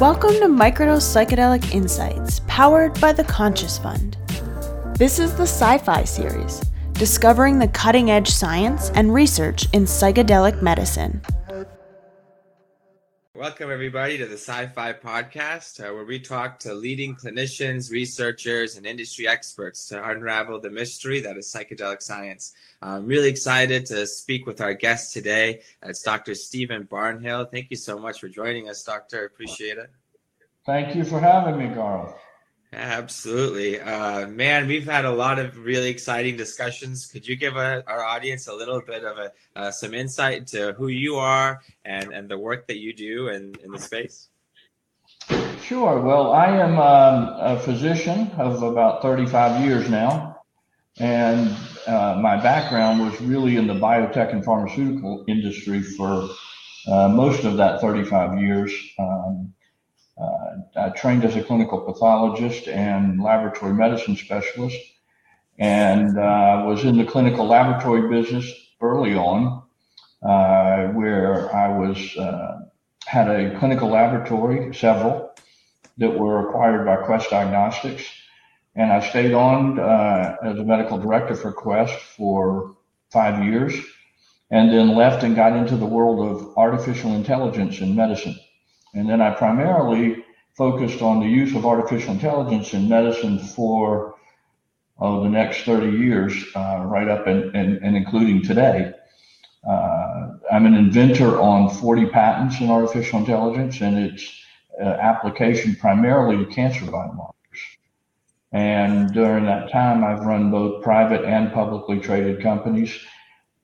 Welcome to Microdose Psychedelic Insights, powered by the Conscious Fund. This is the sci fi series, discovering the cutting edge science and research in psychedelic medicine. Welcome, everybody, to the Sci Fi Podcast, uh, where we talk to leading clinicians, researchers, and industry experts to unravel the mystery that is psychedelic science. I'm really excited to speak with our guest today. It's Dr. Stephen Barnhill. Thank you so much for joining us, Doctor. Appreciate it. Thank you for having me, Carl. Absolutely. Uh, man, we've had a lot of really exciting discussions. Could you give a, our audience a little bit of a, uh, some insight into who you are and, and the work that you do in, in the space? Sure. Well, I am um, a physician of about 35 years now. And uh, my background was really in the biotech and pharmaceutical industry for uh, most of that 35 years. Um, uh, I trained as a clinical pathologist and laboratory medicine specialist, and uh, was in the clinical laboratory business early on, uh, where I was had a clinical laboratory, several that were acquired by Quest Diagnostics, and I stayed on uh, as a medical director for Quest for five years, and then left and got into the world of artificial intelligence in medicine. And then I primarily focused on the use of artificial intelligence in medicine for oh, the next 30 years, uh, right up and, including today. Uh, I'm an inventor on 40 patents in artificial intelligence and its uh, application primarily to cancer biomarkers. And during that time, I've run both private and publicly traded companies,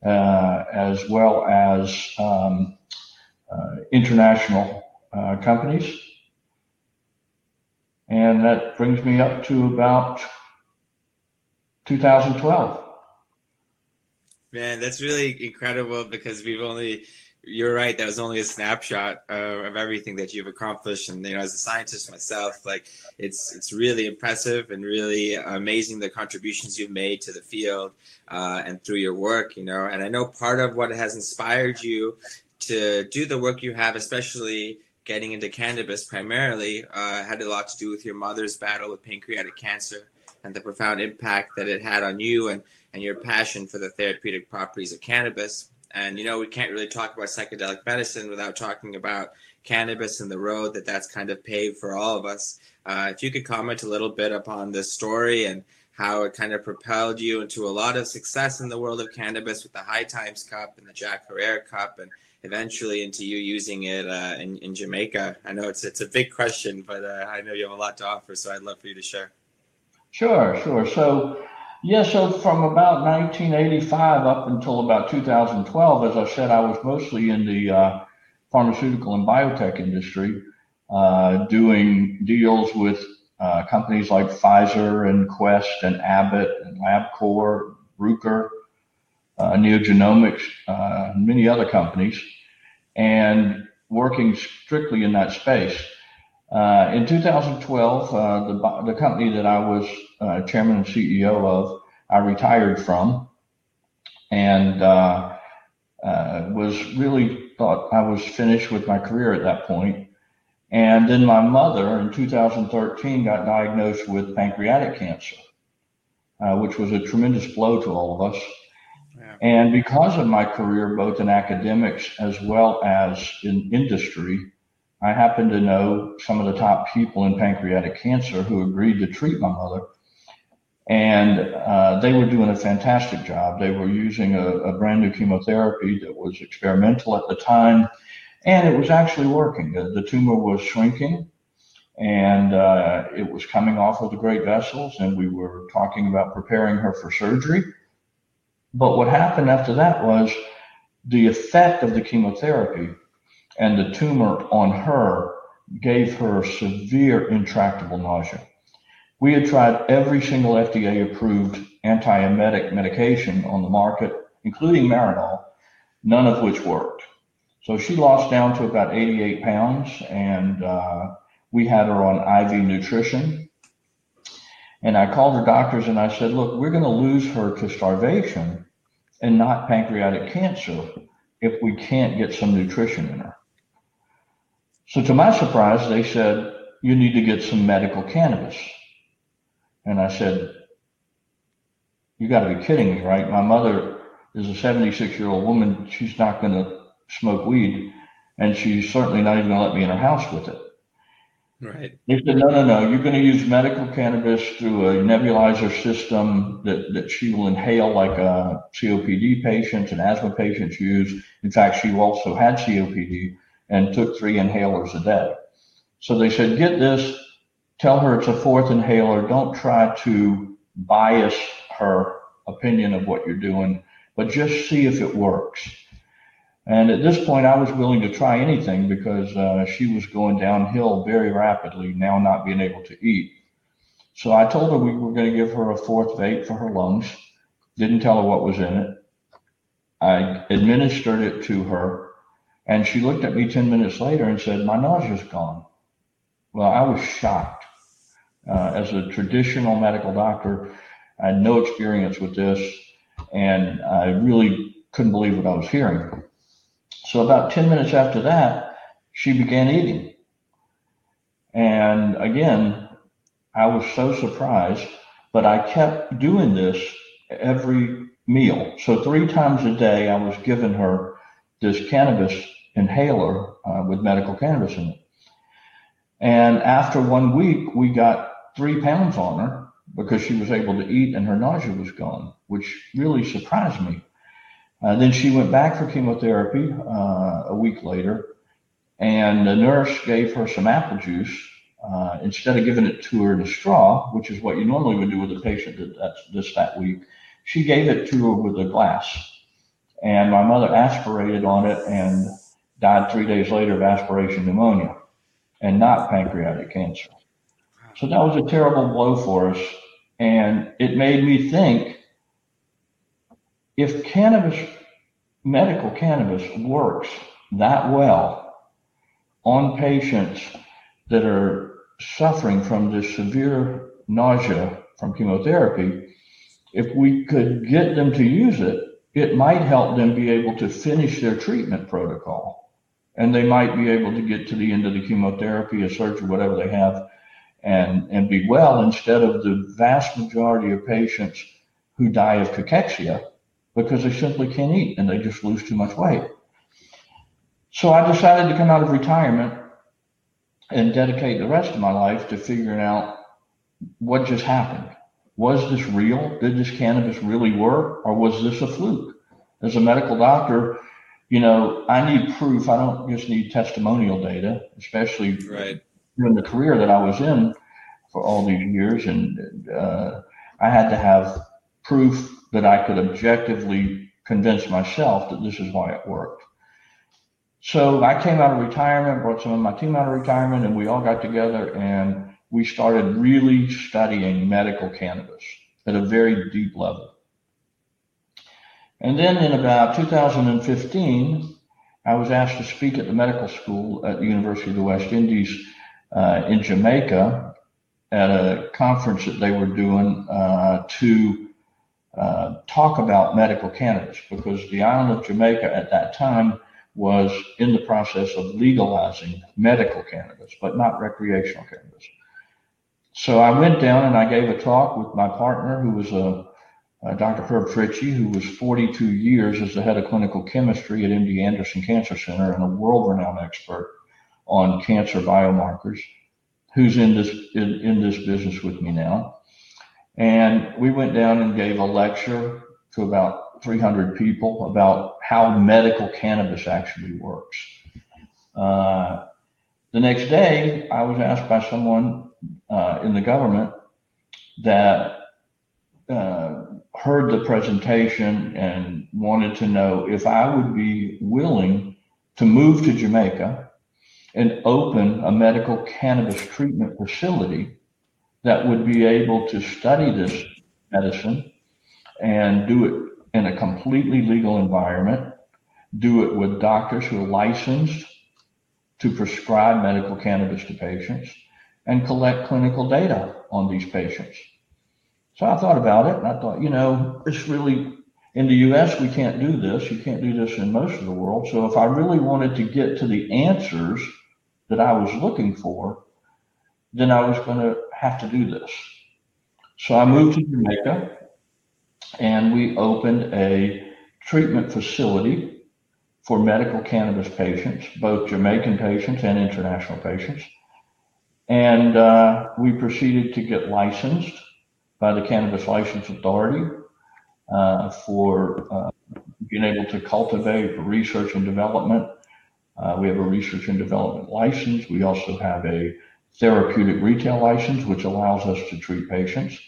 uh, as well as um, uh, international uh, companies. And that brings me up to about 2012. Man, that's really incredible because we've only, you're right, that was only a snapshot of everything that you've accomplished. And, you know, as a scientist myself, like it's, it's really impressive and really amazing the contributions you've made to the field uh, and through your work, you know. And I know part of what has inspired you to do the work you have, especially getting into cannabis primarily uh, had a lot to do with your mother's battle with pancreatic cancer and the profound impact that it had on you and, and your passion for the therapeutic properties of cannabis. And, you know, we can't really talk about psychedelic medicine without talking about cannabis and the road that that's kind of paved for all of us. Uh, if you could comment a little bit upon this story and how it kind of propelled you into a lot of success in the world of cannabis with the High Times Cup and the Jack Herer Cup and eventually into you using it uh, in, in Jamaica? I know it's it's a big question, but uh, I know you have a lot to offer, so I'd love for you to share. Sure, sure. So, yeah, so from about 1985 up until about 2012, as I said, I was mostly in the uh, pharmaceutical and biotech industry, uh, doing deals with uh, companies like Pfizer and Quest and Abbott and LabCorp, Bruker, NeoGenomics, uh, many other companies and working strictly in that space. Uh, in 2012, uh, the, the company that I was uh, chairman and CEO of, I retired from and uh, uh, was really thought I was finished with my career at that point. And then my mother in 2013 got diagnosed with pancreatic cancer, uh, which was a tremendous blow to all of us. And because of my career, both in academics as well as in industry, I happen to know some of the top people in pancreatic cancer who agreed to treat my mother. And uh, they were doing a fantastic job. They were using a, a, brand new chemotherapy that was experimental at the time, and it was actually working. The, the tumor was shrinking, and uh, it was coming off of the great vessels, and we were talking about preparing her for surgery. But what happened after that was the effect of the chemotherapy and the tumor on her gave her severe intractable nausea. We had tried every single FDA approved antiemetic medication on the market, including Marinol, none of which worked. So she lost down to about 88 pounds, and uh, we had her on IV nutrition. And I called her doctors and I said, Look, we're going to lose her to starvation and not pancreatic cancer if we can't get some nutrition in her. So to my surprise, they said, you need to get some medical cannabis. And I said, you got to be kidding me, right? My mother is a 76 year old woman. She's not going to smoke weed, and she's certainly not even going to let me in her house with it. Right. They said, no, no, no, you're going to use medical cannabis through a nebulizer system that, that she will inhale like a COPD patients and asthma patients use. In fact, she also had COPD and took three inhalers a day. So they said, get this, tell her it's a fourth inhaler. Don't try to bias her opinion of what you're doing, but just see if it works. And at this point, I was willing to try anything because uh, she was going downhill very rapidly, now not being able to eat. So I told her we were going to give her a fourth vape for her lungs, didn't tell her what was in it. I administered it to her, and she looked at me 10 minutes later and said, My nausea's gone. Well, I was shocked. Uh, as a traditional medical doctor, I had no experience with this, and I really couldn't believe what I was hearing. So about 10 minutes after that, she began eating. And again, I was so surprised, but I kept doing this every meal. So three times a day, I was giving her this cannabis inhaler uh, with medical cannabis in it. And after one week, we got three pounds on her because she was able to eat and her nausea was gone, which really surprised me. Uh, then she went back for chemotherapy uh, a week later, and the nurse gave her some apple juice uh, instead of giving it to her in a straw, which is what you normally would do with a patient that, that's this that week. She gave it to her with a glass, and my mother aspirated on it and died three days later of aspiration pneumonia, and not pancreatic cancer. So that was a terrible blow for us, and it made me think if cannabis, medical cannabis works that well on patients that are suffering from this severe nausea from chemotherapy, if we could get them to use it, it might help them be able to finish their treatment protocol. And they might be able to get to the end of the chemotherapy or surgery, whatever they have, and, and be well instead of the vast majority of patients who die of cachexia because they simply can't eat and they just lose too much weight. So I decided to come out of retirement and dedicate the rest of my life to figuring out what just happened. Was this real? Did this cannabis really work? Or was this a fluke? As a medical doctor, you know, I need proof. I don't just need testimonial data, especially right. during the career that I was in for all these years. And uh, I had to have proof that I could objectively convince myself that this is why it worked. So I came out of retirement, brought some of my team out of retirement, and we all got together and we started really studying medical cannabis at a very deep level. And then in about 2015, I was asked to speak at the medical school at the University of the West Indies uh, in Jamaica at a conference that they were doing uh, to uh, talk about medical cannabis because the island of Jamaica at that time was in the process of legalizing medical cannabis, but not recreational cannabis. So I went down and I gave a talk with my partner, who was a, a Dr. Herb Fritsche, who was 42 years as the head of clinical chemistry at MD Anderson Cancer Center and a world-renowned expert on cancer biomarkers, who's in this in, in this business with me now. And we went down and gave a lecture to about 300 people about how medical cannabis actually works. Uh, the next day, I was asked by someone uh, in the government that uh, heard the presentation and wanted to know if I would be willing to move to Jamaica and open a medical cannabis treatment facility that would be able to study this medicine and do it in a completely legal environment, do it with doctors who are licensed to prescribe medical cannabis to patients, and collect clinical data on these patients. So I thought about it and I thought, you know, it's really in the US, we can't do this. You can't do this in most of the world. So if I really wanted to get to the answers that I was looking for, then I was going to have to do this. So I moved to Jamaica and we opened a treatment facility for medical cannabis patients, both Jamaican patients and international patients. And uh, we proceeded to get licensed by the Cannabis License Authority uh, for uh, being able to cultivate research and development. Uh, we have a research and development license. We also have a therapeutic retail license, which allows us to treat patients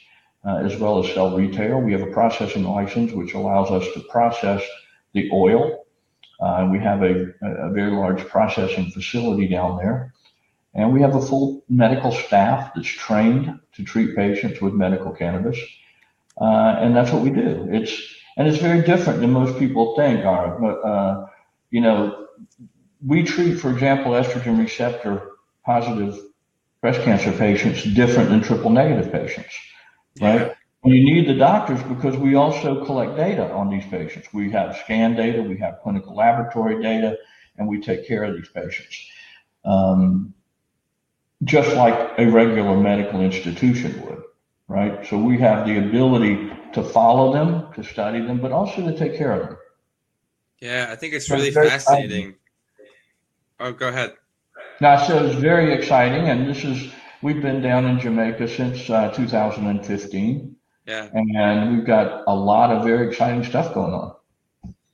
uh, as well as sell retail. We have a processing license, which allows us to process the oil. Uh, we have a, very large processing facility down there. And we have a full medical staff that's trained to treat patients with medical cannabis. Uh, and that's what we do. It's and it's very different than most people think. Are you know, we treat, for example, estrogen receptor positive breast cancer patients different than triple negative patients, right? And you need the doctors because we also collect data on these patients. We have scan data, we have clinical laboratory data, and we take care of these patients. Um, just like a regular medical institution would, right? So we have the ability to follow them, to study them, but also to take care of them. Yeah, I think it's really fascinating. Oh, go ahead. Now, so it's very exciting, and this is we've been down in Jamaica since uh, 2015. Yeah, and we've got a lot of very exciting stuff going on.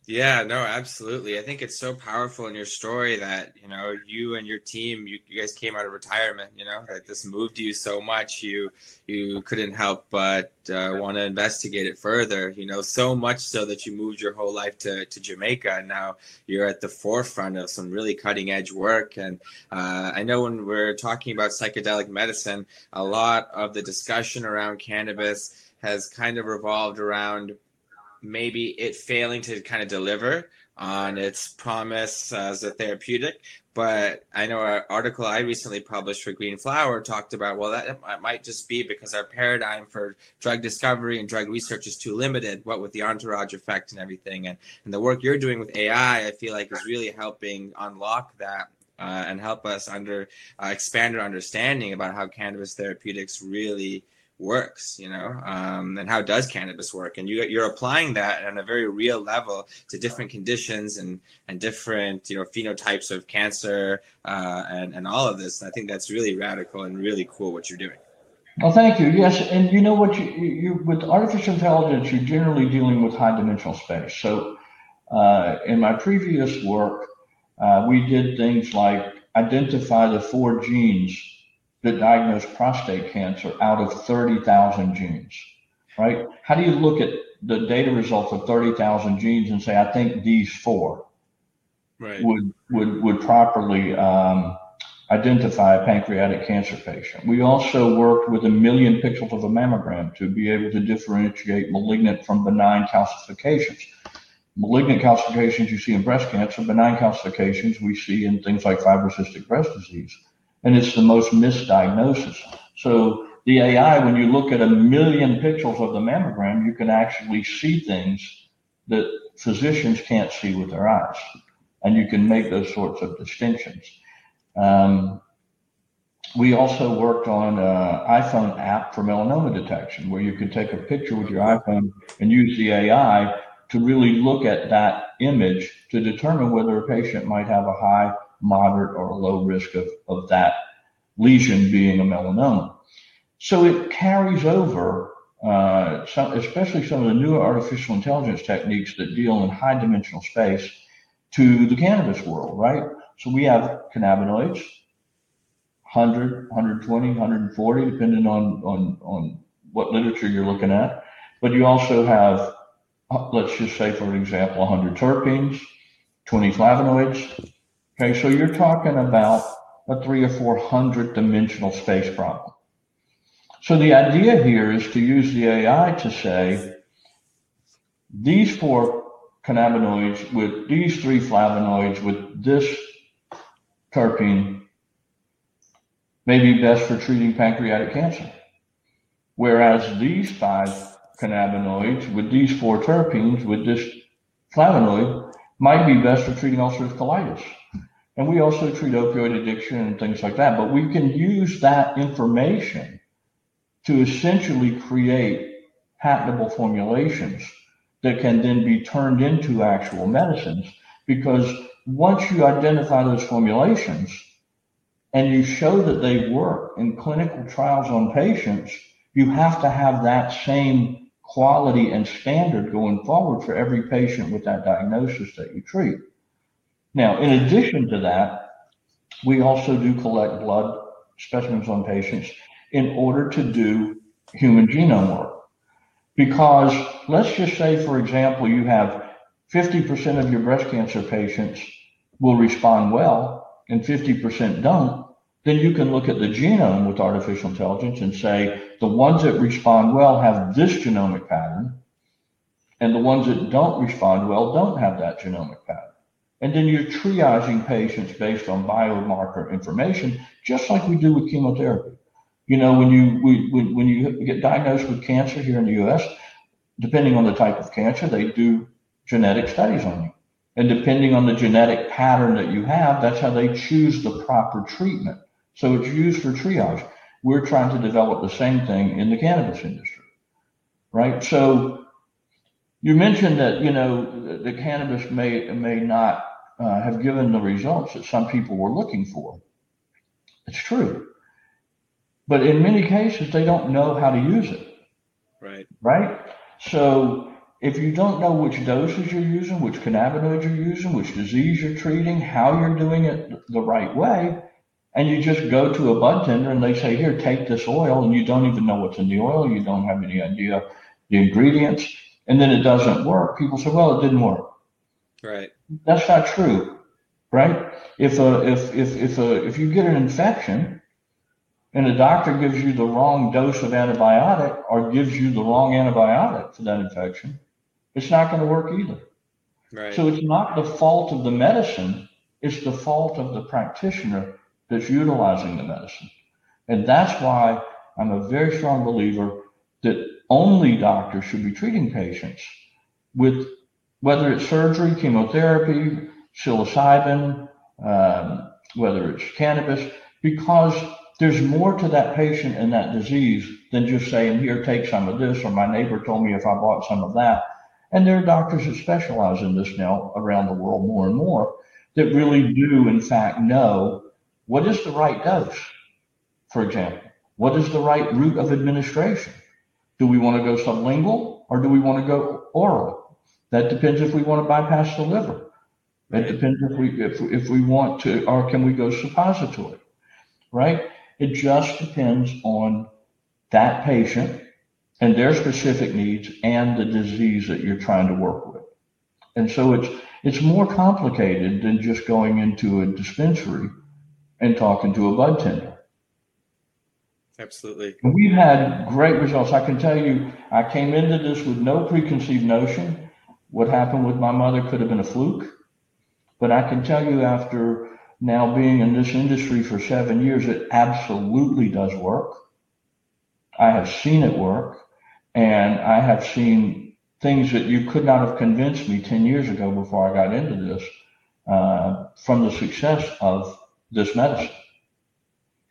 Yeah, no, absolutely. I think it's so powerful in your story that, you know, you and your team, you, you guys came out of retirement, you know, that this moved you so much. You you couldn't help but uh, want to investigate it further, you know, so much so that you moved your whole life to, to Jamaica. And now you're at the forefront of some really cutting edge work. And uh, I know when we're talking about psychedelic medicine, a lot of the discussion around cannabis has kind of revolved around maybe it failing to kind of deliver on its promise as a therapeutic. But I know an article I recently published for Green Flower talked about, well, that might just be because our paradigm for drug discovery and drug research is too limited, what with the entourage effect and everything. And, and the work you're doing with AI, I feel like is really helping unlock that uh, and help us under uh, expand our understanding about how cannabis therapeutics really works you know um, and how does cannabis work? And you, you're applying that on a very real level to different conditions and and different you know phenotypes of cancer uh, and and all of this. And i think that's really radical and really cool what you're doing. Well thank you. Yes and you know what you, you with artificial intelligence you're generally dealing with high dimensional space. So uh, in my previous work uh, we did things like identify the four genes that diagnose prostate cancer out of 30,000 genes, right? How do you look at the data results of 30,000 genes and say, I think these four right. would, would, would properly um, identify a pancreatic cancer patient? We also worked with a million pixels of a mammogram to be able to differentiate malignant from benign calcifications. Malignant calcifications you see in breast cancer, benign calcifications we see in things like fibrocystic breast disease and it's the most misdiagnosis. So the AI, when you look at a million pixels of the mammogram, you can actually see things that physicians can't see with their eyes, and you can make those sorts of distinctions. Um, we also worked on an iPhone app for melanoma detection, where you could take a picture with your iPhone and use the AI to really look at that image to determine whether a patient might have a high moderate or low risk of, of that lesion being a melanoma. So it carries over, uh, some, especially some of the newer artificial intelligence techniques that deal in high dimensional space to the cannabis world, right? So we have cannabinoids, 100, 120, 140, depending on, on, on what literature you're looking at. But you also have, uh, let's just say, for example, 100 terpenes, 20 flavonoids, Okay, so you're talking about a three or four hundred dimensional space problem. So the idea here is to use the AI to say these four cannabinoids with these three flavonoids with this terpene may be best for treating pancreatic cancer. Whereas these five cannabinoids with these four terpenes with this flavonoid might be best for treating ulcerative colitis And we also treat opioid addiction and things like that. But we can use that information to essentially create patentable formulations that can then be turned into actual medicines. Because once you identify those formulations and you show that they work in clinical trials on patients, you have to have that same quality and standard going forward for every patient with that diagnosis that you treat. Now, in addition to that, we also do collect blood specimens on patients in order to do human genome work. Because let's just say, for example, you have 50% of your breast cancer patients will respond well and 50% don't, then you can look at the genome with artificial intelligence and say the ones that respond well have this genomic pattern, and the ones that don't respond well don't have that genomic pattern. And then you're triaging patients based on biomarker information, just like we do with chemotherapy. You know, when you we, when, when you get diagnosed with cancer here in the U.S., depending on the type of cancer, they do genetic studies on you. And depending on the genetic pattern that you have, that's how they choose the proper treatment. So it's used for triage. We're trying to develop the same thing in the cannabis industry, right? So you mentioned that you know the cannabis may may not uh, have given the results that some people were looking for. It's true. But in many cases, they don't know how to use it. Right. Right. So if you don't know which doses you're using, which cannabinoids you're using, which disease you're treating, how you're doing it the right way, and you just go to a bud tender and they say, here, take this oil, and you don't even know what's in the oil, you don't have any idea the ingredients, and then it doesn't work, people say, well, it didn't work. Right. That's not true, right? If a, if if if a, if you get an infection and a doctor gives you the wrong dose of antibiotic or gives you the wrong antibiotic for that infection, it's not going to work either. Right. So it's not the fault of the medicine, it's the fault of the practitioner that's utilizing the medicine. And that's why I'm a very strong believer that only doctors should be treating patients with whether it's surgery, chemotherapy, psilocybin, um, whether it's cannabis, because there's more to that patient and that disease than just saying, here, take some of this, or my neighbor told me if I bought some of that. And there are doctors that specialize in this now around the world more and more that really do, in fact, know what is the right dose, for example? What is the right route of administration? Do we want to go sublingual or do we want to go oral? That depends if we want to bypass the liver. It depends if we if, if we want to, or can we go suppository, right? It just depends on that patient and their specific needs and the disease that you're trying to work with. And so it's it's more complicated than just going into a dispensary and talking to a bud tender. Absolutely. We've had great results. I can tell you, I came into this with no preconceived notion. What happened with my mother could have been a fluke. But I can tell you, after now being in this industry for seven years, it absolutely does work. I have seen it work, and I have seen things that you could not have convinced me 10 years ago before I got into this uh, from the success of this medicine.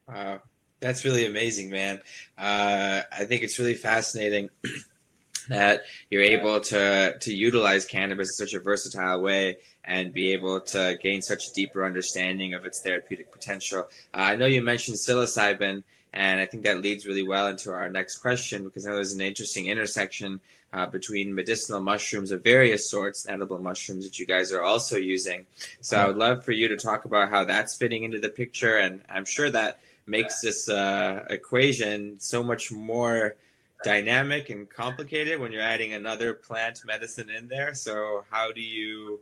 Wow, that's really amazing, man. Uh, I think it's really fascinating that you're able to to utilize cannabis in such a versatile way and be able to gain such a deeper understanding of its therapeutic potential. Uh, I know you mentioned psilocybin, and I think that leads really well into our next question because I know there's an interesting intersection uh, between medicinal mushrooms of various sorts, and edible mushrooms that you guys are also using. So I would love for you to talk about how that's fitting into the picture, and I'm sure that makes this uh, equation so much more dynamic and complicated when you're adding another plant medicine in there. So how do you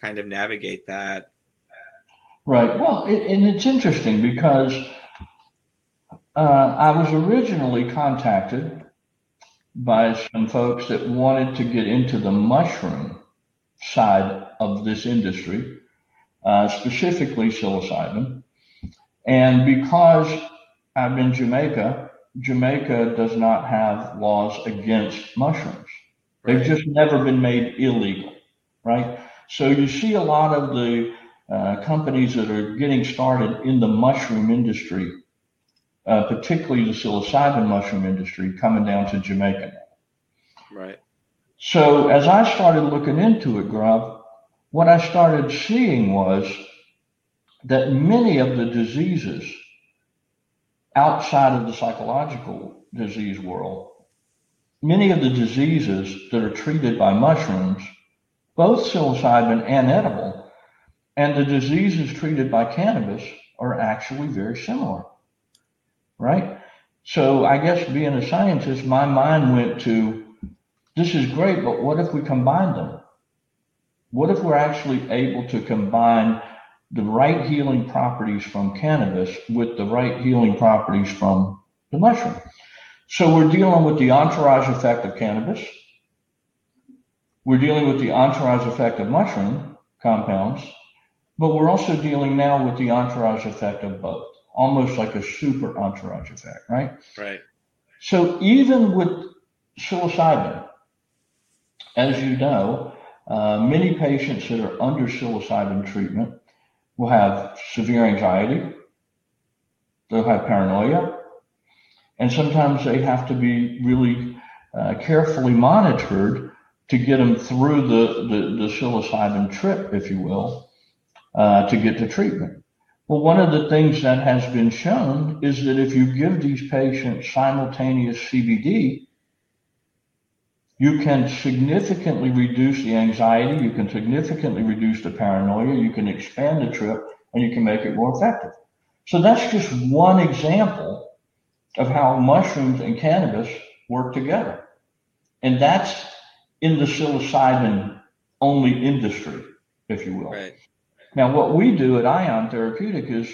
kind of navigate that? Right. Well, it, and it's interesting because uh, I was originally contacted by some folks that wanted to get into the mushroom side of this industry, uh, specifically psilocybin. And because I'm in Jamaica, Jamaica does not have laws against mushrooms. They've just never been made illegal, right? So you see a lot of the uh, companies that are getting started in the mushroom industry, uh, particularly the psilocybin mushroom industry, coming down to Jamaica Right. So as I started looking into it, Grubb, what I started seeing was that many of the diseases outside of the psychological disease world, many of the diseases that are treated by mushrooms, both psilocybin and edible, and the diseases treated by cannabis are actually very similar. Right? So I guess being a scientist, my mind went to this is great, but what if we combine them? What if we're actually able to combine the right healing properties from cannabis with the right healing properties from the mushroom? So we're dealing with the entourage effect of cannabis. We're dealing with the entourage effect of mushroom compounds, but we're also dealing now with the entourage effect of both, almost like a super entourage effect, right? Right. So even with psilocybin, as you know, uh, many patients that are under psilocybin treatment will have severe anxiety, they'll have paranoia, and sometimes they have to be really uh, carefully monitored to get them through the, the, the psilocybin trip, if you will, uh, to get to treatment. Well, one of the things that has been shown is that if you give these patients simultaneous CBD, you can significantly reduce the anxiety, you can significantly reduce the paranoia, you can expand the trip, and you can make it more effective. So that's just one example of how mushrooms and cannabis work together. And that's in the psilocybin only industry, if you will. Right. Now, what we do at Aion Therapeutic is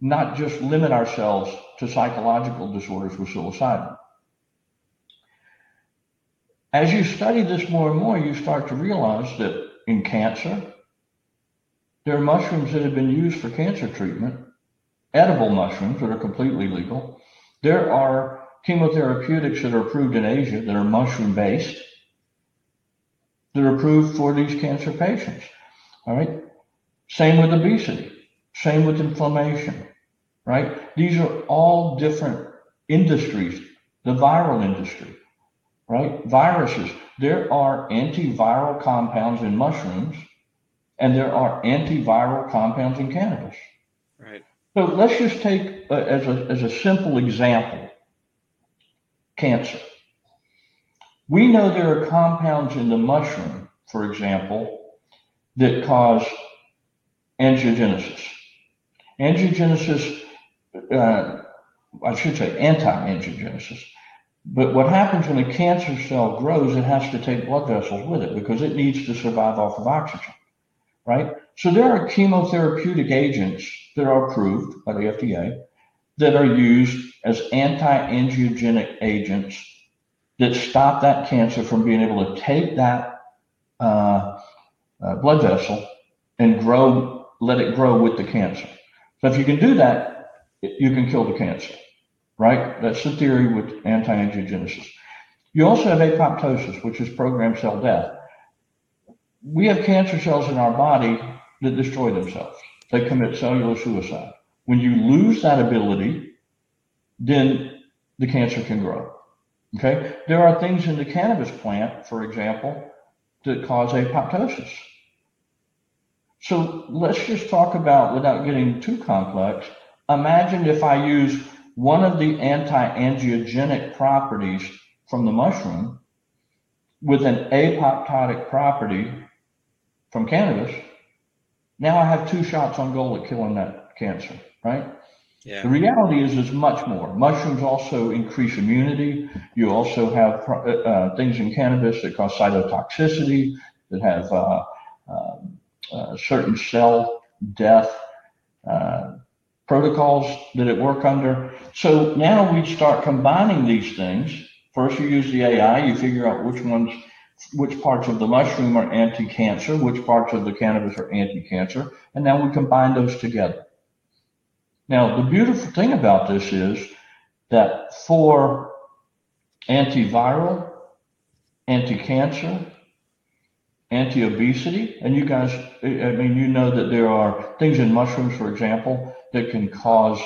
not just limit ourselves to psychological disorders with psilocybin as you study this more and more, you start to realize that in cancer, there are mushrooms that have been used for cancer treatment, edible mushrooms that are completely legal. There are chemotherapeutics that are approved in Asia that are mushroom based, that are approved for these cancer patients. All right. Same with obesity, same with inflammation, right? These are all different industries, the viral industry right? Viruses. There are antiviral compounds in mushrooms, and there are antiviral compounds in cannabis. Right. So let's just take uh, as a as a simple example, cancer. We know there are compounds in the mushroom, for example, that cause angiogenesis. Angiogenesis, uh, I should say anti-angiogenesis but what happens when a cancer cell grows, it has to take blood vessels with it because it needs to survive off of oxygen, right? So there are chemotherapeutic agents that are approved by the FDA that are used as anti-angiogenic agents that stop that cancer from being able to take that uh, uh, blood vessel and grow, let it grow with the cancer. So if you can do that, you can kill the cancer right? That's the theory with anti-angiogenesis. You also have apoptosis, which is programmed cell death. We have cancer cells in our body that destroy themselves. They commit cellular suicide. When you lose that ability, then the cancer can grow. Okay. There are things in the cannabis plant, for example, that cause apoptosis. So let's just talk about, without getting too complex, imagine if I use one of the anti-angiogenic properties from the mushroom with an apoptotic property from cannabis, now I have two shots on goal at killing that cancer, right? Yeah. The reality is, it's much more. Mushrooms also increase immunity. You also have uh, uh, things in cannabis that cause cytotoxicity, that have uh, um, uh certain cell death uh, protocols that it work under. So now we start combining these things. First, you use the AI, you figure out which ones, which parts of the mushroom are anti-cancer, which parts of the cannabis are anti-cancer, and now we combine those together. Now, the beautiful thing about this is that for antiviral, anti-cancer, anti-obesity, and you guys, I mean, you know that there are things in mushrooms, for example, that can cause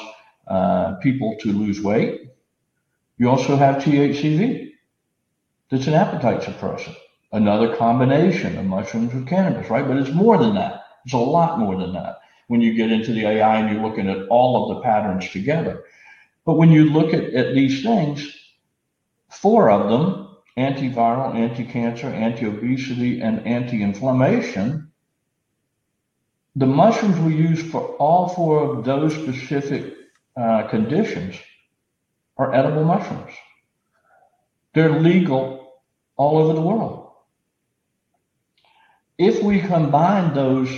uh, people to lose weight. You also have THCV. That's an appetite suppressant. Another combination of mushrooms with cannabis, right? But it's more than that. It's a lot more than that when you get into the AI and you're looking at all of the patterns together. But when you look at, at these things, four of them antiviral, anti cancer, anti obesity, and anti inflammation the mushrooms we use for all four of those specific uh, conditions are edible mushrooms. They're legal all over the world. If we combine those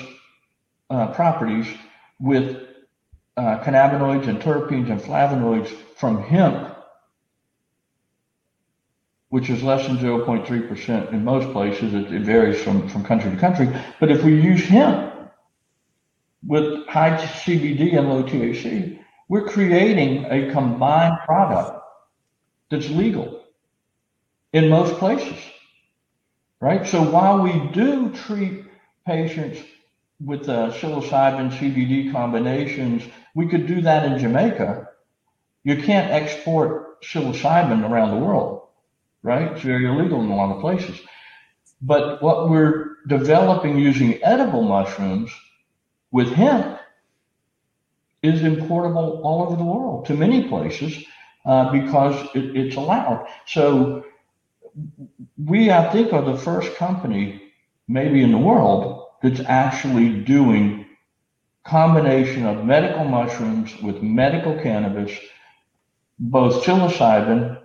uh, properties with uh, cannabinoids and terpenes and flavonoids from hemp, which is less than 0.3% in most places. It, it, varies from, from country to country. But if we use hemp with high CBD and low THC, we're creating a combined product that's legal in most places. Right? So while we do treat patients with uh, psilocybin CBD combinations, we could do that in Jamaica. You can't export psilocybin around the world, right? It's very illegal in a lot of places. But what we're developing using edible mushrooms with hemp is importable all over the world to many places uh, because it, it's allowed. So we, I think, are the first company, maybe in the world, that's actually doing combination of medical mushrooms with medical cannabis, both psilocybin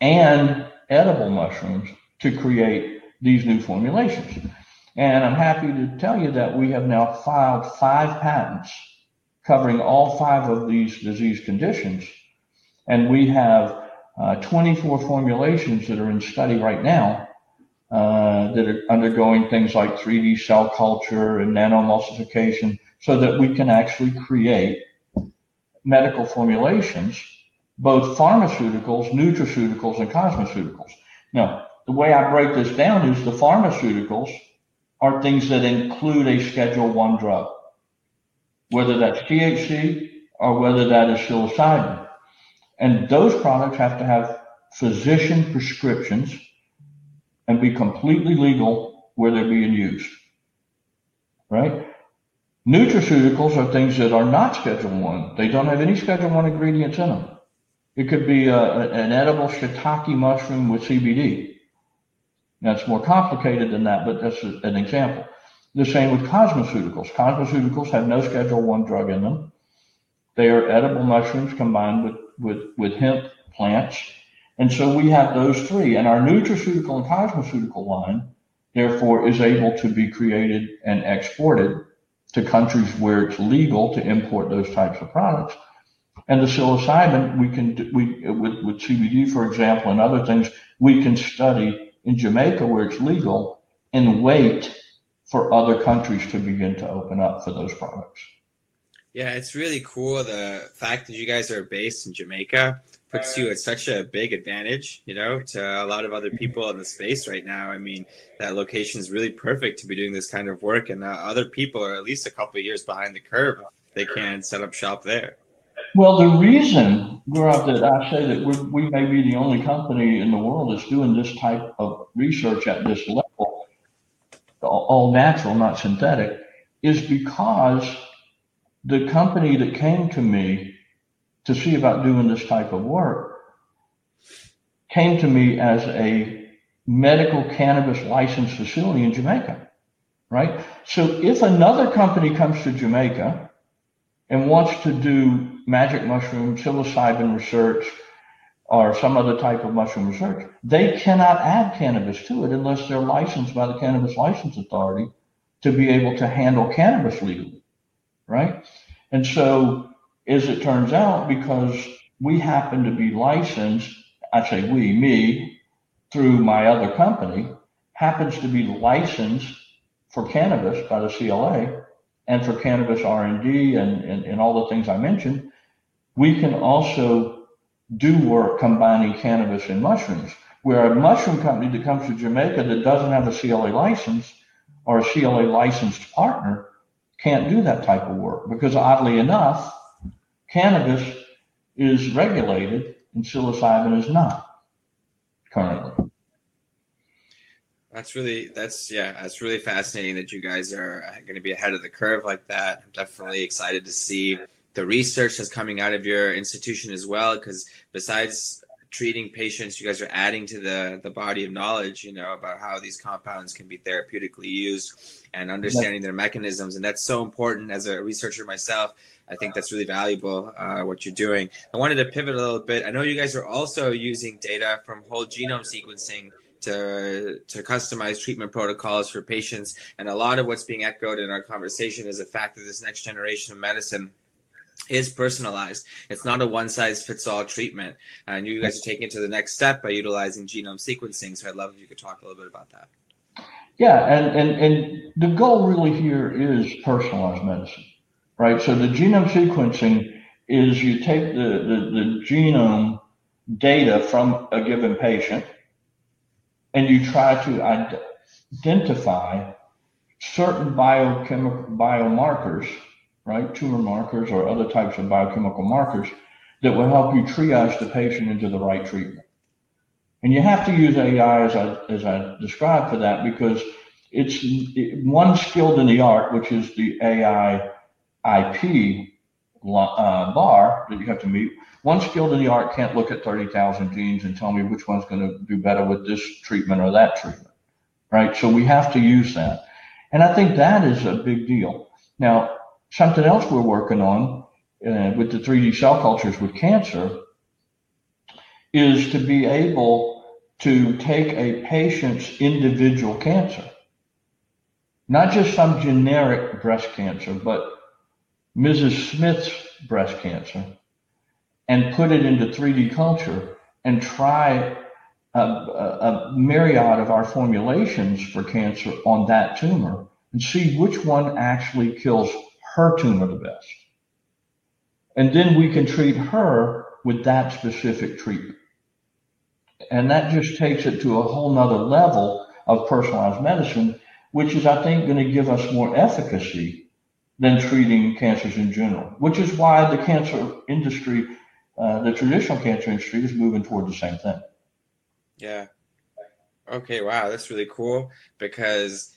and edible mushrooms to create these new formulations. And I'm happy to tell you that we have now filed five patents covering all five of these disease conditions. And we have uh, 24 formulations that are in study right now uh, that are undergoing things like 3D cell culture and nanoemulsification so that we can actually create medical formulations, both pharmaceuticals, nutraceuticals, and cosmeceuticals. Now, the way I break this down is the pharmaceuticals are things that include a Schedule One drug, whether that's THC or whether that is psilocybin. And those products have to have physician prescriptions and be completely legal where they're being used. Right? Nutraceuticals are things that are not Schedule One. They don't have any Schedule One ingredients in them. It could be uh, a, an edible shiitake mushroom with CBD. It's more complicated than that, but that's an example. The same with cosmeceuticals. Cosmeceuticals have no Schedule One drug in them. They are edible mushrooms combined with, with, with hemp plants. And so we have those three. And our nutraceutical and cosmeceutical line, therefore, is able to be created and exported to countries where it's legal to import those types of products. And the psilocybin, we can, we, with, with CBD, for example, and other things, we can study in Jamaica where it's legal and wait for other countries to begin to open up for those products. Yeah, it's really cool. The fact that you guys are based in Jamaica puts you at such a big advantage, you know, to a lot of other people in the space right now. I mean, that location is really perfect to be doing this kind of work, and uh, other people are at least a couple of years behind the curve. They can set up shop there. Well, the reason, Gaurav, that I say that we may be the only company in the world that's doing this type of research at this level, all natural, not synthetic, is because the company that came to me to see about doing this type of work came to me as a medical cannabis licensed facility in Jamaica, right? So if another company comes to Jamaica and wants to do magic mushroom, psilocybin research, or some other type of mushroom research, they cannot add cannabis to it unless they're licensed by the Cannabis License Authority to be able to handle cannabis legally, right? And so, as it turns out, because we happen to be licensed, I say we, me, through my other company, happens to be licensed for cannabis by the CLA and for cannabis R&D and, and, and all the things I mentioned, we can also do work combining cannabis and mushrooms. Where a mushroom company that comes to Jamaica that doesn't have a CLA license or a CLA licensed partner can't do that type of work because oddly enough, cannabis is regulated and psilocybin is not currently. That's really that's yeah, that's really fascinating that you guys are going to be ahead of the curve like that. I'm definitely excited to see the research that's coming out of your institution as well because besides treating patients you guys are adding to the the body of knowledge you know about how these compounds can be therapeutically used and understanding their mechanisms. And that's so important. As a researcher myself i think that's really valuable uh, what you're doing. I wanted to pivot a little bit. I know you guys are also using data from whole genome sequencing to, to customize treatment protocols for patients. And a lot of what's being echoed in our conversation is the fact that this next generation of medicine is personalized. It's not a one size fits all treatment. And you guys are taking it to the next step by utilizing genome sequencing. So I'd love if you could talk a little bit about that. Yeah, and, and, and the goal really here is personalized medicine, right? So the genome sequencing is you take the, the, the genome data from a given patient and you try to identify certain biochemical biomarkers right? Tumor markers or other types of biochemical markers that will help you triage the patient into the right treatment. And you have to use AI as I, as I described for that because it's one skilled in the art, which is the AI IP uh, bar that you have to meet. One skilled in the art can't look at 30,000 genes and tell me which one's going to do better with this treatment or that treatment, right? So we have to use that. And I think that is a big deal. Now, Something else we're working on uh, with the 3D cell cultures with cancer is to be able to take a patient's individual cancer, not just some generic breast cancer, but Mrs. Smith's breast cancer, and put it into 3D culture and try a, a, a myriad of our formulations for cancer on that tumor and see which one actually kills her tumor the best. And then we can treat her with that specific treatment. And that just takes it to a whole nother level of personalized medicine, which is, I think, going to give us more efficacy than treating cancers in general, which is why the cancer industry, uh, the traditional cancer industry, is moving toward the same thing. Yeah. Okay. Wow. That's really cool because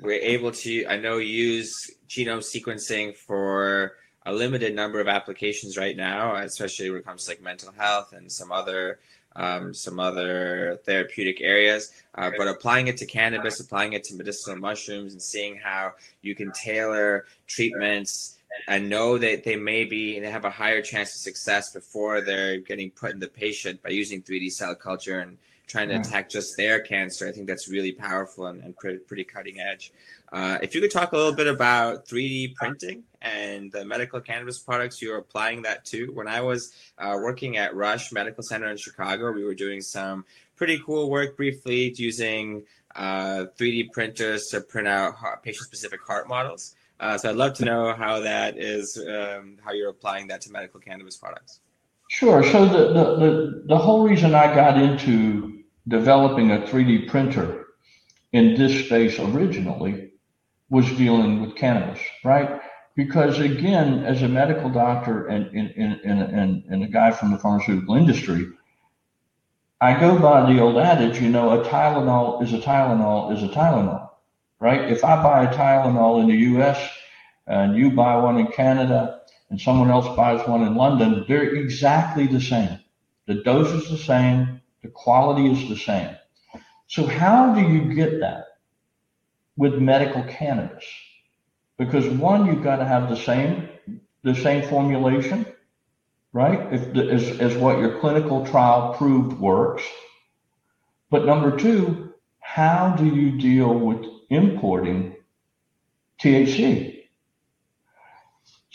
we're able to, I know, use genome sequencing for a limited number of applications right now, especially when it comes to like mental health and some other um, some other therapeutic areas. Uh, but applying it to cannabis, applying it to medicinal mushrooms, and seeing how you can tailor treatments and know that they may be and they have a higher chance of success before they're getting put in the patient by using 3D cell culture and trying to attack just their cancer. I think that's really powerful and, and pretty, pretty cutting edge. Uh, if you could talk a little bit about 3D printing and the medical cannabis products you're applying that to. When I was uh, working at Rush Medical Center in Chicago, we were doing some pretty cool work briefly using uh, 3D printers to print out patient specific heart models. Uh, so I'd love to know how that is, um, how you're applying that to medical cannabis products. Sure. So the, the, the, the whole reason I got into developing a 3D printer in this space originally was dealing with cannabis, right? Because again, as a medical doctor and, and, and, and, and a guy from the pharmaceutical industry, I go by the old adage, you know, a Tylenol is a Tylenol is a Tylenol, right? If I buy a Tylenol in the US and you buy one in Canada and someone else buys one in London, they're exactly the same. The dose is the same, the quality is the same. So, how do you get that with medical cannabis? Because one, you've got to have the same the same formulation, right? If the, as, as what your clinical trial proved works. But number two, how do you deal with importing THC?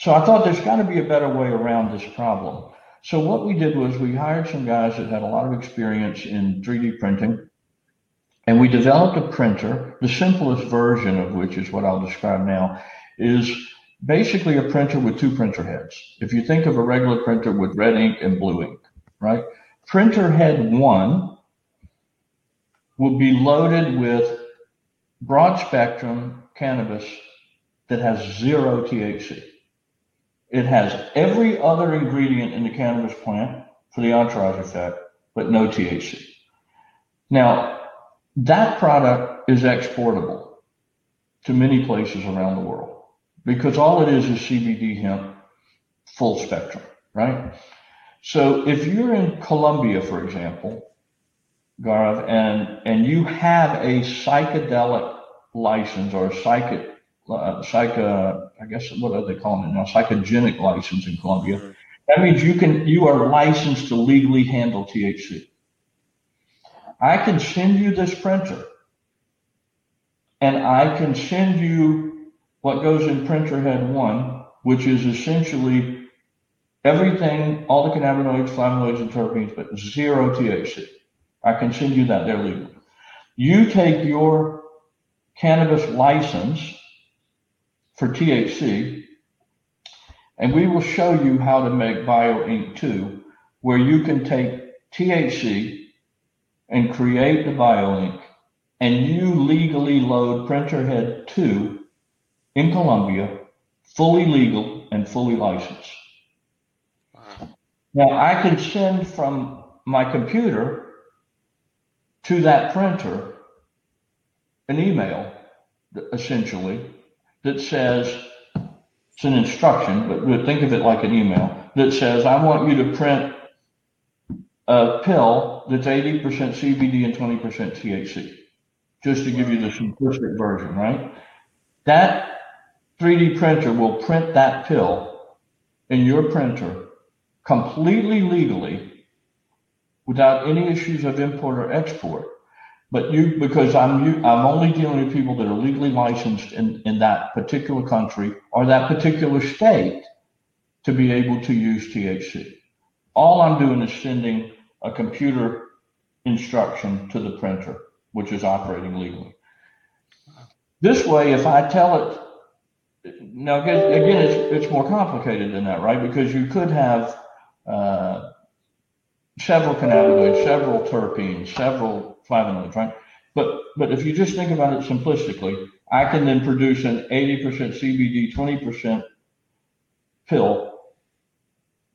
So I thought there's got to be a better way around this problem. So what we did was we hired some guys that had a lot of experience in 3D printing. And we developed a printer, the simplest version of which is what I'll describe now, is basically a printer with two printer heads. If you think of a regular printer with red ink and blue ink, right? Printer head one will be loaded with broad spectrum cannabis that has zero THC. It has every other ingredient in the cannabis plant for the entourage effect, but no THC. Now, that product is exportable to many places around the world because all it is is CBD hemp full spectrum, right? So if you're in Colombia, for example, Gaurav, and and you have a psychedelic license or a psychic, uh, psych, uh, I guess what are they calling it now? Psychogenic license in Colombia. That means you can you are licensed to legally handle THC. I can send you this printer, and I can send you what goes in printer head one, which is essentially everything, all the cannabinoids, flavonoids, and terpenes, but zero THC. I can send you that. They're legal. You take your cannabis license for THC, and we will show you how to make BioInk 2, where you can take THC and create the BioInk, and you legally load Printerhead 2 in Colombia, fully legal and fully licensed. Now, I can send from my computer to that printer an email, essentially, that says, it's an instruction, but think of it like an email, that says, I want you to print a pill that's 80% CBD and 20% THC, just to give you the simplistic version, right? That 3D printer will print that pill in your printer completely legally without any issues of import or export. But you, because I'm I'm only dealing with people that are legally licensed in, in that particular country or that particular state to be able to use THC. All I'm doing is sending a computer instruction to the printer, which is operating legally. This way, if I tell it, now again, it's, it's more complicated than that, right? Because you could have uh, several cannabinoids, several terpenes, several flavonoids, right? But but if you just think about it simplistically, I can then produce an 80% CBD, 20% pill,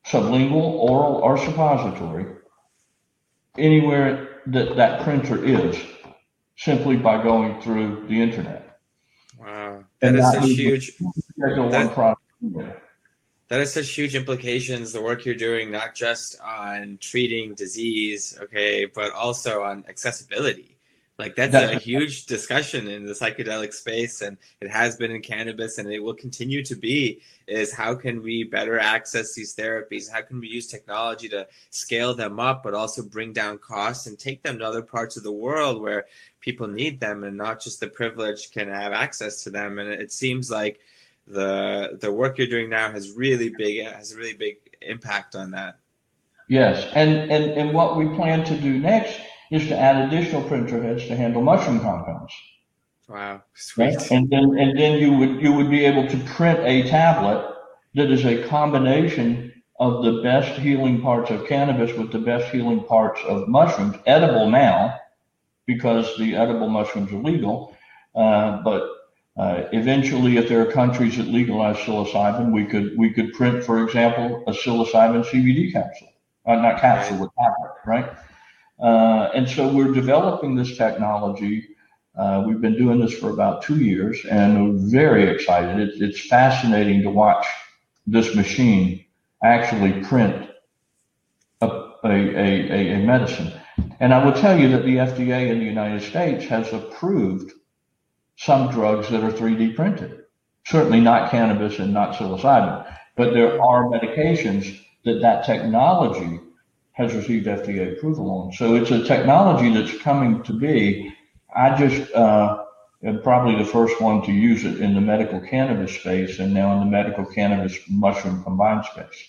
sublingual, oral, or suppository, anywhere that that printer is, simply by going through the internet. Wow, that and is such huge. That, that has such huge implications the work you're doing not just on treating disease okay but also on accessibility. Like that's a huge discussion in the psychedelic space and it has been in cannabis and it will continue to be is how can we better access these therapies? How can we use technology to scale them up but also bring down costs and take them to other parts of the world where people need them and not just the privileged can have access to them? And it seems like the the work you're doing now has really big has a really big impact on that. Yes, and and and what we plan to do next is to add additional printer heads to handle mushroom compounds. Wow, sweet. Right? And then and then you would you would be able to print a tablet that is a combination of the best healing parts of cannabis with the best healing parts of mushrooms, edible now, because the edible mushrooms are legal. Uh, but uh, eventually, if there are countries that legalize psilocybin, we could we could print, for example, a psilocybin CBD capsule, uh, not capsule, but tablet, right? Uh, and so we're developing this technology. Uh, we've been doing this for about two years, and we're very excited. It, it's fascinating to watch this machine actually print a, a, a, a medicine. And I will tell you that the FDA in the United States has approved some drugs that are 3D printed. Certainly not cannabis and not psilocybin, but there are medications that that technology has received FDA approval on. So it's a technology that's coming to be. I just uh, am probably the first one to use it in the medical cannabis space and now in the medical cannabis mushroom combined space.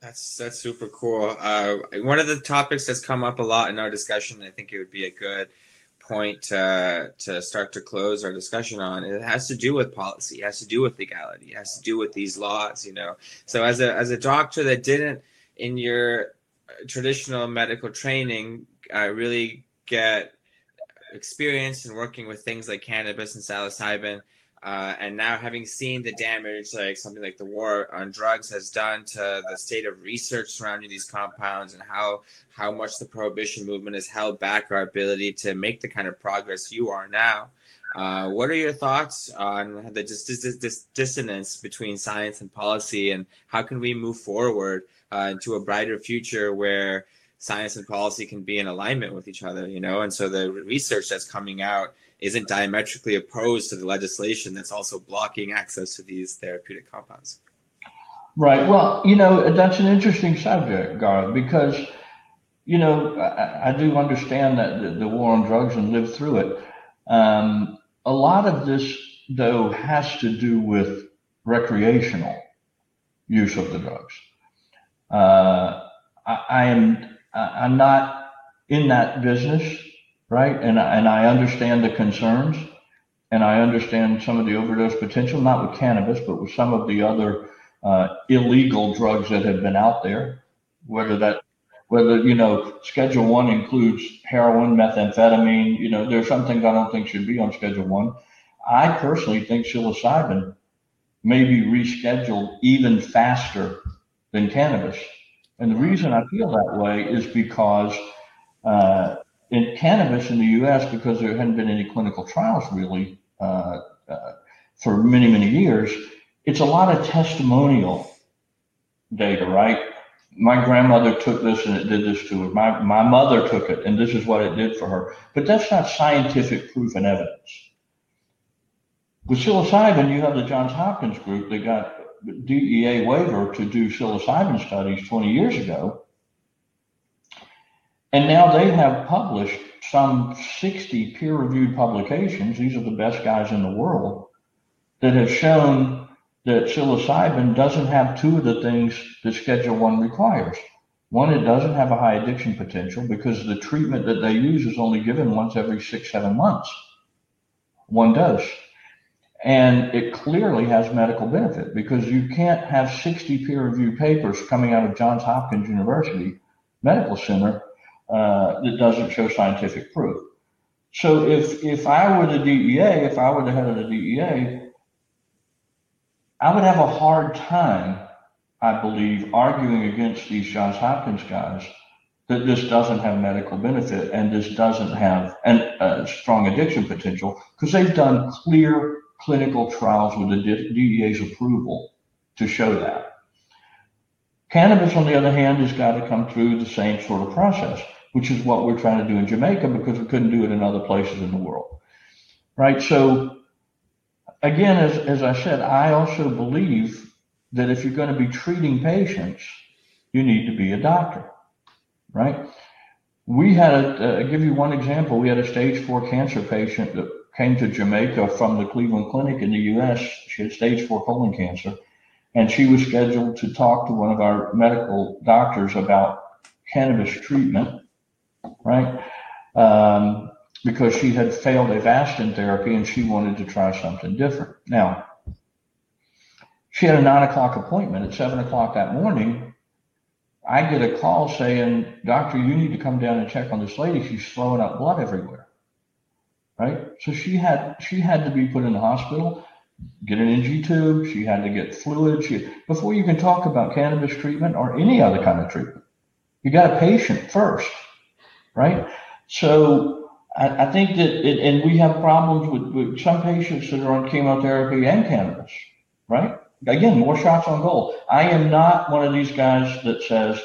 That's that's super cool. Uh, one of the topics that's come up a lot in our discussion, I think it would be a good point to, to start to close our discussion on it has to do with policy it has to do with legality it has to do with these laws you know? So as a as a doctor that didn't in your traditional medical training uh, really get experience in working with things like cannabis and psilocybin, uh, and now having seen the damage like something like the war on drugs has done to the state of research surrounding these compounds and how how much the prohibition movement has held back our ability to make the kind of progress you are now. Uh, what are your thoughts on the dis- dis- dis- dissonance between science and policy and how can we move forward uh, into a brighter future where science and policy can be in alignment with each other you know and so the research that's coming out isn't diametrically opposed to the legislation that's also blocking access to these therapeutic compounds. Right. Well, you know, that's an interesting subject, Gaurav, because, you know, I, I do understand that the, the, war on drugs and live through it. Um, a lot of this, though, has to do with recreational use of the drugs. Uh, I, I am I'm not in that business right? And and I understand the concerns, and I understand some of the overdose potential, not with cannabis, but with some of the other uh, illegal drugs that have been out there. Whether that, whether you know, Schedule One includes heroin, methamphetamine. You know, there's some things I don't think should be on Schedule One. I personally think psilocybin may be rescheduled even faster than cannabis. And the reason I feel that way is because uh, in cannabis in the U.S., because there hadn't been any clinical trials really uh, uh, for many, many years, it's a lot of testimonial data, right? My grandmother took this and it did this to her. My, my mother took it and this is what it did for her. But that's not scientific proof and evidence. With psilocybin, you have the Johns Hopkins group that got DEA waiver to do psilocybin studies 20 years ago and now they have published some 60 peer reviewed publications. These are the best guys in the world that have shown that psilocybin doesn't have two of the things that Schedule One requires. One, it doesn't have a high addiction potential because the treatment that they use is only given once every six, seven months, one dose. And it clearly has medical benefit because you can't have 60 peer reviewed papers coming out of Johns Hopkins University Medical Center uh, that doesn't show scientific proof. So if if I were the DEA, if I were the head of the DEA, I would have a hard time, I believe, arguing against these Johns Hopkins guys that this doesn't have medical benefit and this doesn't have a strong addiction potential because they've done clear clinical trials with the DEA's approval to show that. Cannabis, on the other hand, has got to come through the same sort of process which is what we're trying to do in Jamaica because we couldn't do it in other places in the world. Right. So again, as, as I said, I also believe that if you're going to be treating patients, you need to be a doctor. Right. We had a, uh, give you one example. We had a stage four cancer patient that came to Jamaica from the Cleveland Clinic in the U.S. She had stage four colon cancer, and she was scheduled to talk to one of our medical doctors about cannabis treatment right? Um, because she had failed Avastin therapy and she wanted to try something different. Now, she had a nine o'clock appointment at seven o'clock that morning. I get a call saying, Doctor, you need to come down and check on this lady. She's throwing up blood everywhere. Right? So she had she had to be put in the hospital, get an NG tube, she had to get fluid. She, before you can talk about cannabis treatment or any other kind of treatment, you got a patient first right? So I, I think that, it, and we have problems with, with some patients that are on chemotherapy and cannabis, right? Again, more shots on goal. I am not one of these guys that says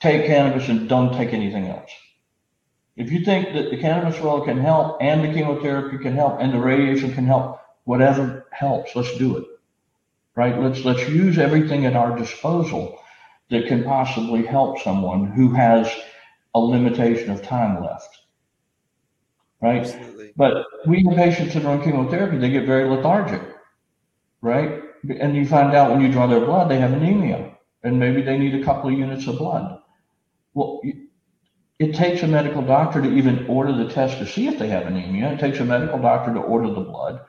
take cannabis and don't take anything else. If you think that the cannabis oil can help and the chemotherapy can help and the radiation can help, whatever helps, let's do it. Right? Let's let's use everything at our disposal that can possibly help someone who has a limitation of time left. Right? Absolutely. But we have patients that are on chemotherapy, they get very lethargic. Right? And you find out when you draw their blood, they have anemia. And maybe they need a couple of units of blood. Well, it takes a medical doctor to even order the test to see if they have anemia. It takes a medical doctor to order the blood.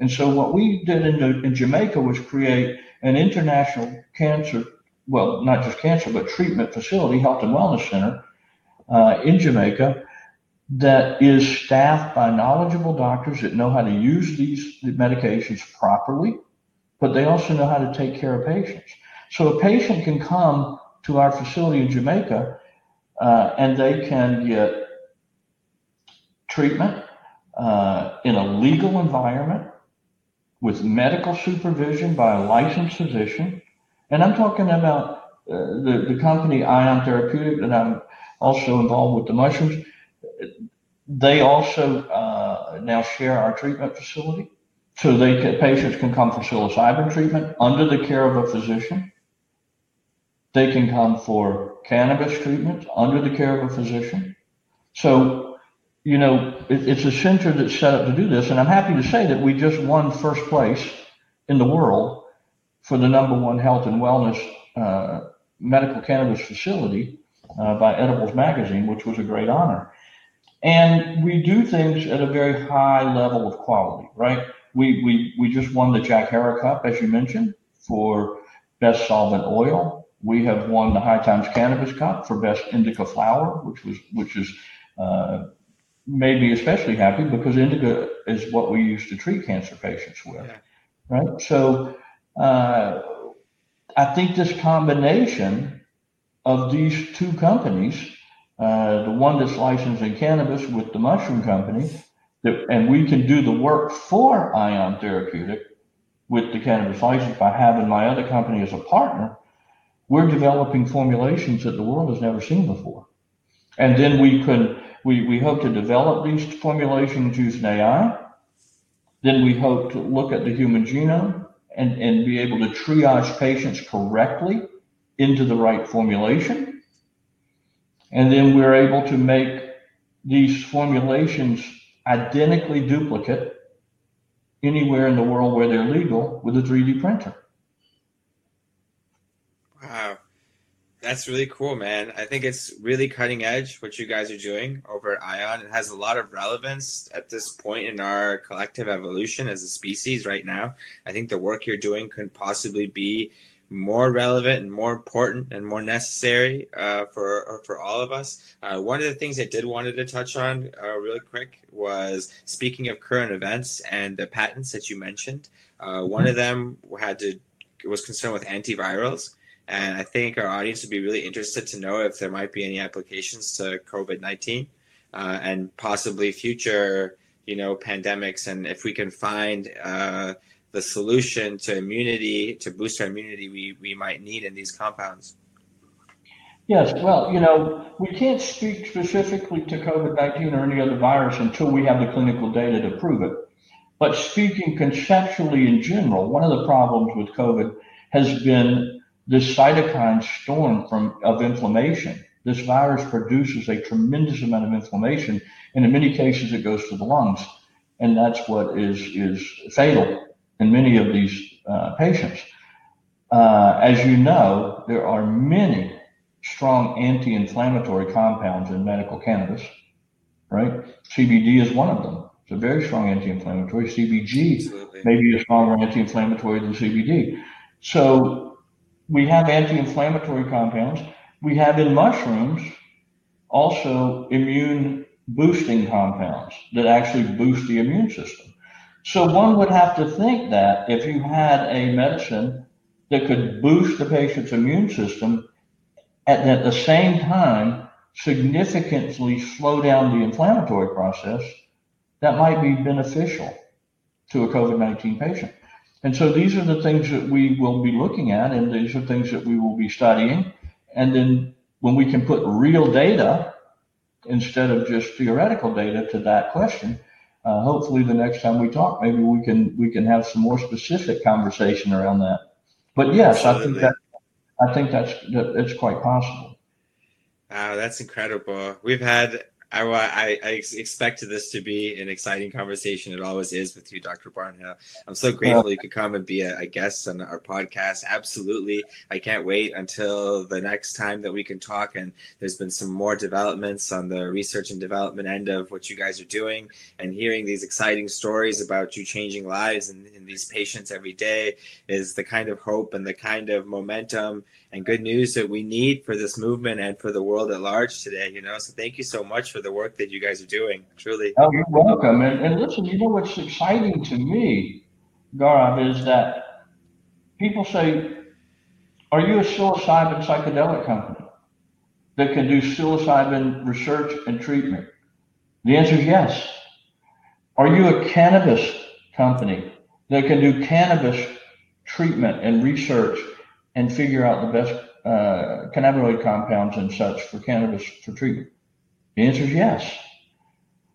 And so what we did in, in Jamaica was create an international cancer, well, not just cancer, but treatment facility, health and wellness center uh, in Jamaica that is staffed by knowledgeable doctors that know how to use these medications properly, but they also know how to take care of patients. So a patient can come to our facility in Jamaica uh, and they can get treatment uh, in a legal environment with medical supervision by a licensed physician. And I'm talking about uh, the, the company Aion Therapeutic that I'm also involved with the mushrooms. They also uh, now share our treatment facility. So they can, patients can come for psilocybin treatment under the care of a physician. They can come for cannabis treatment under the care of a physician. So, you know, it, it's a center that's set up to do this. And I'm happy to say that we just won first place in the world for the number one health and wellness uh, medical cannabis facility uh, by Edibles Magazine, which was a great honor. And we do things at a very high level of quality, right? We, we, we just won the Jack Herer Cup, as you mentioned, for best solvent oil. We have won the High Times Cannabis Cup for best indica flower, which was which is uh, made me especially happy because indica is what we use to treat cancer patients with, yeah. right? So uh, I think this combination of these two companies, uh, the one that's licensed in cannabis with the mushroom company, that, and we can do the work for Aion Therapeutic with the cannabis license by having my other company as a partner. We're developing formulations that the world has never seen before. And then we can, we, we hope to develop these formulations using AI. Then we hope to look at the human genome and, and be able to triage patients correctly into the right formulation. And then we're able to make these formulations identically duplicate anywhere in the world where they're legal with a 3D printer. Wow. That's really cool, man. I think it's really cutting edge what you guys are doing over at Aion. It has a lot of relevance at this point in our collective evolution as a species right now. I think the work you're doing could possibly be more relevant and more important and more necessary uh, for for all of us. Uh, one of the things I did wanted to touch on uh, really quick was speaking of current events and the patents that you mentioned. Uh, one of them had to was concerned with antivirals, and I think our audience would be really interested to know if there might be any applications to COVID nineteen uh, and possibly future you know pandemics, and if we can find uh, the solution to immunity to boost our immunity we, we might need in these compounds. Yes well you know we can't speak specifically to covid-19 or any other virus until we have the clinical data to prove it. But speaking conceptually in general one of the problems with covid has been this cytokine storm from of inflammation this virus produces a tremendous amount of inflammation and in many cases it goes to the lungs and that's what is is fatal in many of these uh, patients. Uh, as you know, there are many strong anti-inflammatory compounds in medical cannabis, right? CBD is one of them. It's a very strong anti-inflammatory. CBG Absolutely. may be a stronger anti-inflammatory than CBD. So we have anti-inflammatory compounds. We have in mushrooms also immune boosting compounds that actually boost the immune system. So one would have to think that if you had a medicine that could boost the patient's immune system and at the same time significantly slow down the inflammatory process, that might be beneficial to a COVID 19 patient. And so these are the things that we will be looking at, and these are things that we will be studying. And then when we can put real data instead of just theoretical data to that question, uh, hopefully the next time we talk, maybe we can we can have some more specific conversation around that. But yes, Absolutely. I think that I think that's that it's quite possible. Wow, that's incredible. We've had I, I, I, expected this to be an exciting conversation. It always is with you, Dr. Barnhill. I'm so grateful you could come and be a, a, guest on our podcast. Absolutely. I can't wait until the next time that we can talk. And there's been some more developments on the research and development end of what you guys are doing and hearing these exciting stories about you changing lives and, and these patients every day is the kind of hope and the kind of momentum and good news that we need for this movement and for the world at large today. You know, so thank you so much for the work that you guys are doing. Truly. Oh, you're welcome. And, and listen, you know what's exciting to me, Gaurav, is that people say, "Are you a psilocybin psychedelic company that can do psilocybin research and treatment?" The answer is yes. Are you a cannabis company that can do cannabis treatment and research and figure out the best uh, cannabinoid compounds and such for cannabis for treatment? The answer is yes.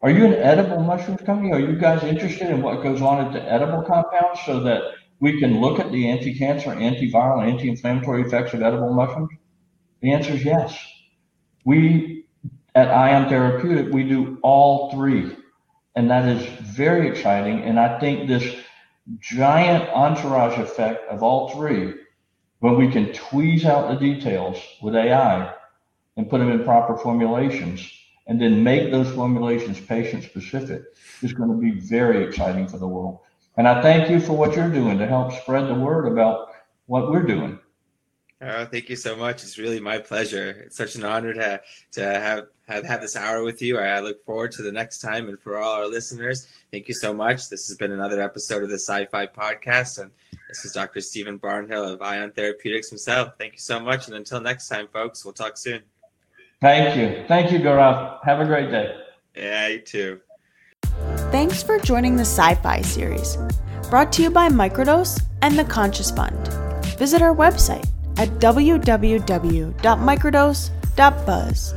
Are you an edible mushrooms company? Are you guys interested in what goes on at the edible compounds so that we can look at the anti-cancer, antiviral, anti-inflammatory effects of edible mushrooms? The answer is yes. We at Aion Therapeutic, we do all three. And that is very exciting. And I think this giant entourage effect of all three, when we can tweeze out the details with AI and put them in proper formulations and then make those formulations patient specific, is going to be very exciting for the world. And I thank you for what you're doing to help spread the word about what we're doing. Oh, thank you so much. It's really my pleasure. It's such an honor to to have have had this hour with you. I look forward to the next time. And for all our listeners, thank you so much. This has been another episode of the Sci-Fi Podcast, and this is Dr. Stephen Barnhill of Aion Therapeutics himself. Thank you so much, and until next time, folks, we'll talk soon. Thank you. Thank you, Gaurav. Have a great day. Yeah, you too. Thanks for joining the Sci Fi series, brought to you by Microdose and the Conscious Fund. Visit our website at www.microdose.buzz.